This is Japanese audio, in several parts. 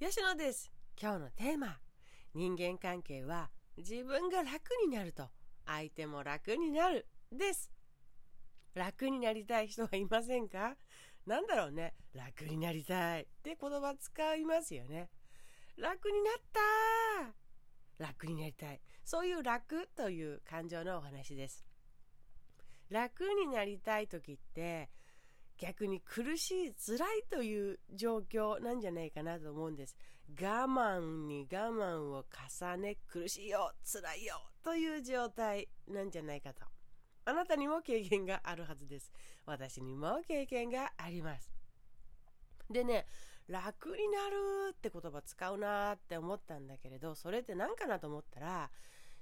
吉野です。今日のテーマ。人間関係は自分が楽になると相手も楽になるです。楽になりたい人はいませんか？なんだろうね。楽になりたいって言葉使いますよね。楽になった楽になりたい。そういう楽という感情のお話です。楽になりたい時って逆に苦しい辛いという状況なんじゃないかなと思うんです。我慢に我慢を重ね苦しいよ辛いよという状態なんじゃないかと。あなたにも経験があるはずです。私にも経験があります。でね楽になるって言葉使うなって思ったんだけれどそれって何かなと思ったら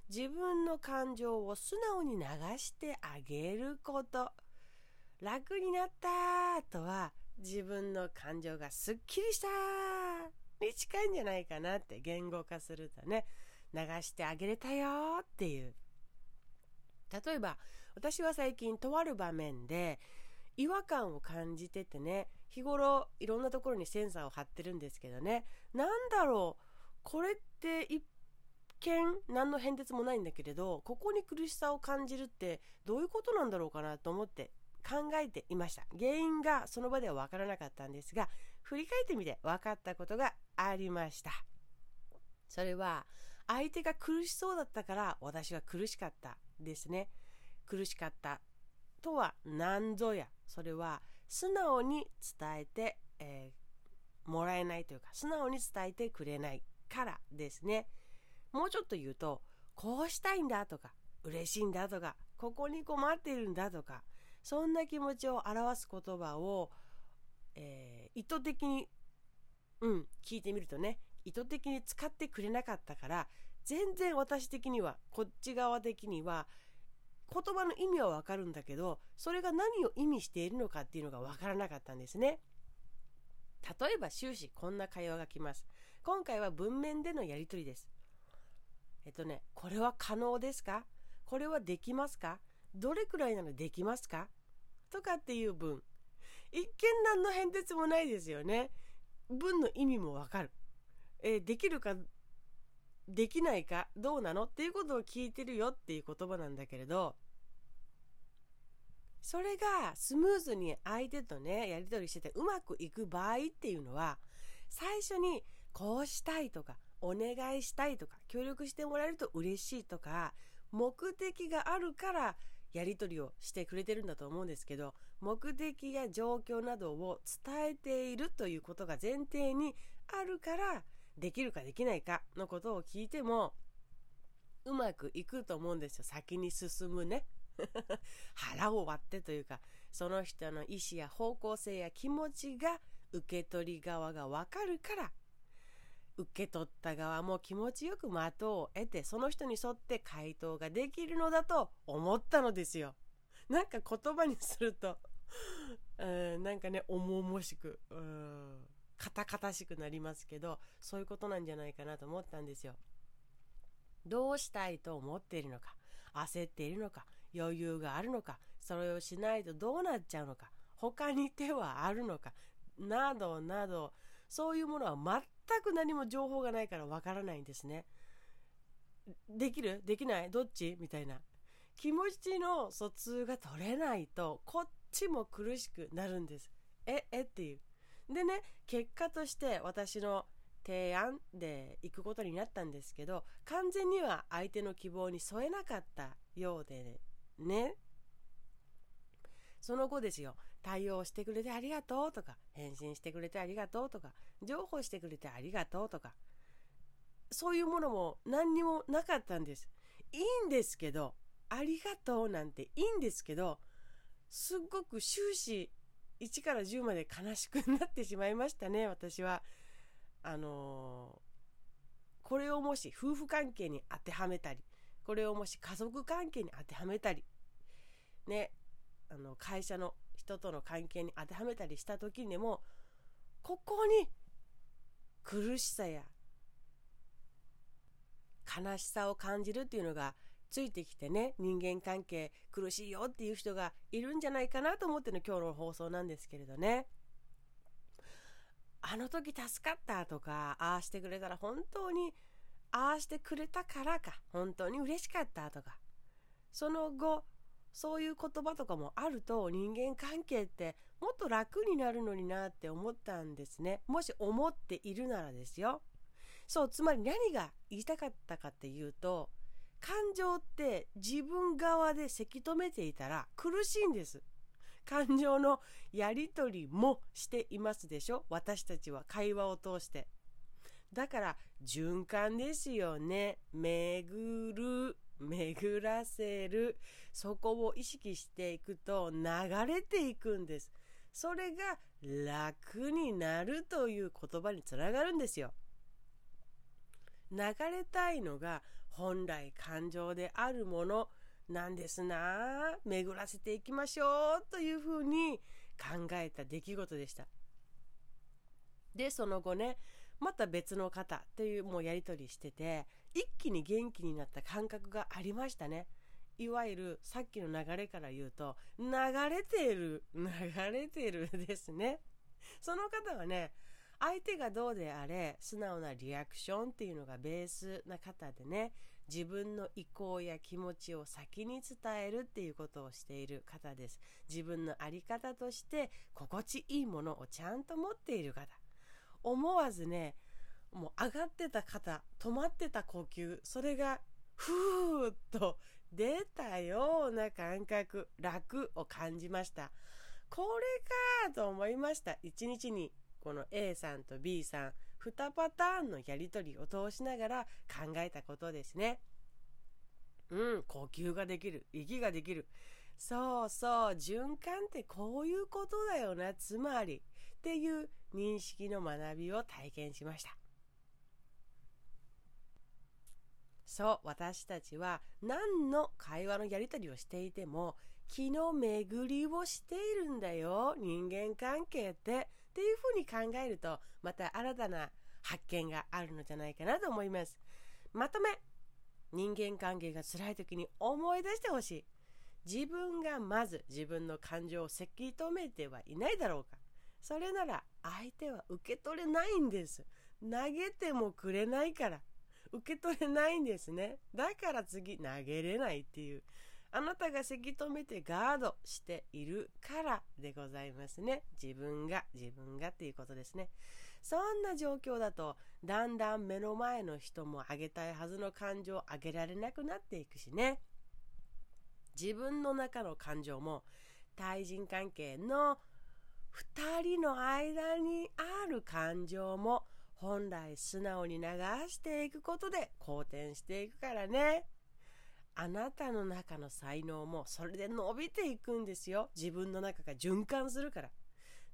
自分の感情を素直に流してあげること。楽になったとは自分の感情がすっきりしたに近いんじゃないかなって言語化するとね流してあげれたよっていう。例えば私は最近とある場面で違和感を感じててね日頃いろんなところにセンサーを貼ってるんですけどねなんだろうこれって一見何の変哲もないんだけれどここに苦しさを感じるってどういうことなんだろうかなと思って考えていました。原因がその場では分からなかったんですが振り返ってみて分かったことがありました。それは相手が苦しそうだったから私は苦しかったですね。苦しかったとは何ぞや。それは素直に伝えて、えー、もらえないというか素直に伝えてくれないからですね。もうちょっと言うとこうしたいんだとか嬉しいんだとかここに困っているんだとかそんな気持ちを表す言葉を、えー、意図的に、うん、聞いてみるとね、意図的に使ってくれなかったから、全然私的には、こっち側的には、言葉の意味はわかるんだけど、それが何を意味しているのかっていうのがわからなかったんですね。例えば終始こんな会話が来ます。今回は文面でのやり取りです。えっとね、これは可能ですか？これはできますか？どれくらいならできますか？とかっていう文。一見何の変哲もないですよね。文の意味もわかる。えー、できるか、できないか、どうなの？っていうことを聞いてるよっていう言葉なんだけれど、それがスムーズに相手とね、やり取りしててうまくいく場合っていうのは、最初にこうしたいとか、お願いしたいとか、協力してもらえると嬉しいとか、目的があるからやり取りをしてくれてるんだと思うんですけど目的や状況などを伝えているということが前提にあるからできるかできないかのことを聞いてもうまくいくと思うんですよ。先に進むね。腹を割ってというかその人の意思や方向性や気持ちが受け取り側がわかるから受け取った側も気持ちよく的を得てその人に沿って回答ができるのだと思ったのですよ。なんか言葉にすると、うん、なんかね重々しく、うん、カタカタしくなりますけどそういうことなんじゃないかなと思ったんですよ。どうしたいと思っているのか焦っているのか余裕があるのかそれをしないとどうなっちゃうのか他に手はあるのかなどなどそういうものは全全く何も情報がないからわからないんですね。できる？できない？どっち？みたいな。気持ちの疎通が取れないとこっちも苦しくなるんです。え、え？っていう。でね、結果として私の提案で行くことになったんですけど、完全には相手の希望に添えなかったようでね。その後ですよ。対応してくれてありがとうとか、返信してくれてありがとうとか、情報してくれてありがとうとか、そういうものも何にもなかったんです。いいんですけど、ありがとうなんていいんですけど、すっごく終始1から10まで悲しくなってしまいましたね、私は。あのー、これをもし夫婦関係に当てはめたり、これをもし家族関係に当てはめたり、ね、あの会社の人との関係に当てはめたりした時にもここに苦しさや悲しさを感じるっていうのがついてきてね人間関係苦しいよっていう人がいるんじゃないかなと思っての今日の放送なんですけれどね。あの時助かったとか、ああしてくれたら本当に、ああしてくれたからか、本当に嬉しかったとか、その後、そういう言葉とかもあると人間関係ってもっと楽になるのになって思ったんですね。もし思っているならですよ。そう、つまり何が言いたかったかっていうと、感情って自分側でせき止めていたら苦しいんです。感情のやり取りもしていますでしょ私たちは会話を通して。だから循環ですよね。巡る、巡らせる。そこを意識していくと流れていくんです。それが楽になるという言葉につながるんですよ。流れたいのが本来感情であるものなんですな巡らせていきましょうというふうに考えた出来事でしたでその後ねまた別の方というもうやり取りしてて一気に元気になった感覚がありましたね。いわゆるさっきの流れから言うと流れてる流れてるですね。その方はね相手がどうであれ素直なリアクションっていうのがベースな方でね自分の意向や気持ちを先に伝えるっていうことをしている方です。自分の在り方として心地いいものをちゃんと持っている方。思わずねもう上がってた肩止まってた呼吸それがふーっと出たような感覚楽を感じましたこれかと思いました一日にこの A さんと B さん2パターンのやり取りを通しながら考えたことですね。うん、呼吸ができる、息ができる。そうそう、循環ってこういうことだよな、つまり。っていう認識の学びを体験しました。そう、私たちは何の会話のやり取りをしていても、気の巡りをしているんだよ、人間関係って。っていうふうに考えると、また新たな発見があるのじゃないかなと思います。まとめ。人間関係が辛い時に思い出してほしい。自分がまず自分の感情をせき止めてはいないだろうか。それなら相手は受け取れないんです。投げてもくれないから。受け取れないんですね。だから次投げれないっていう。あなたがせき止めてガードしているからでございますね。自分が、自分がっていうことですね。そんな状況だと、だんだん目の前の人も上げたいはずの感情を上げられなくなっていくしね。自分の中の感情も、対人関係の2人の間にある感情も本来素直に流していくことで好転していくからね。あなたの中の才能もそれで伸びていくんですよ。自分の中が循環するから。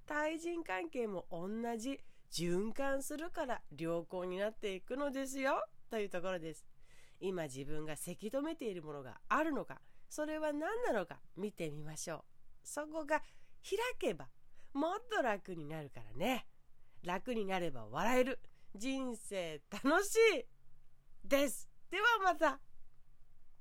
対人関係も同じ循環するから良好になっていくのですよ。というところです。今自分がせき止めているものがあるのか、それは何なのか見てみましょう。そこが開けばもっと楽になるからね。楽になれば笑える。人生楽しいです。ではまた。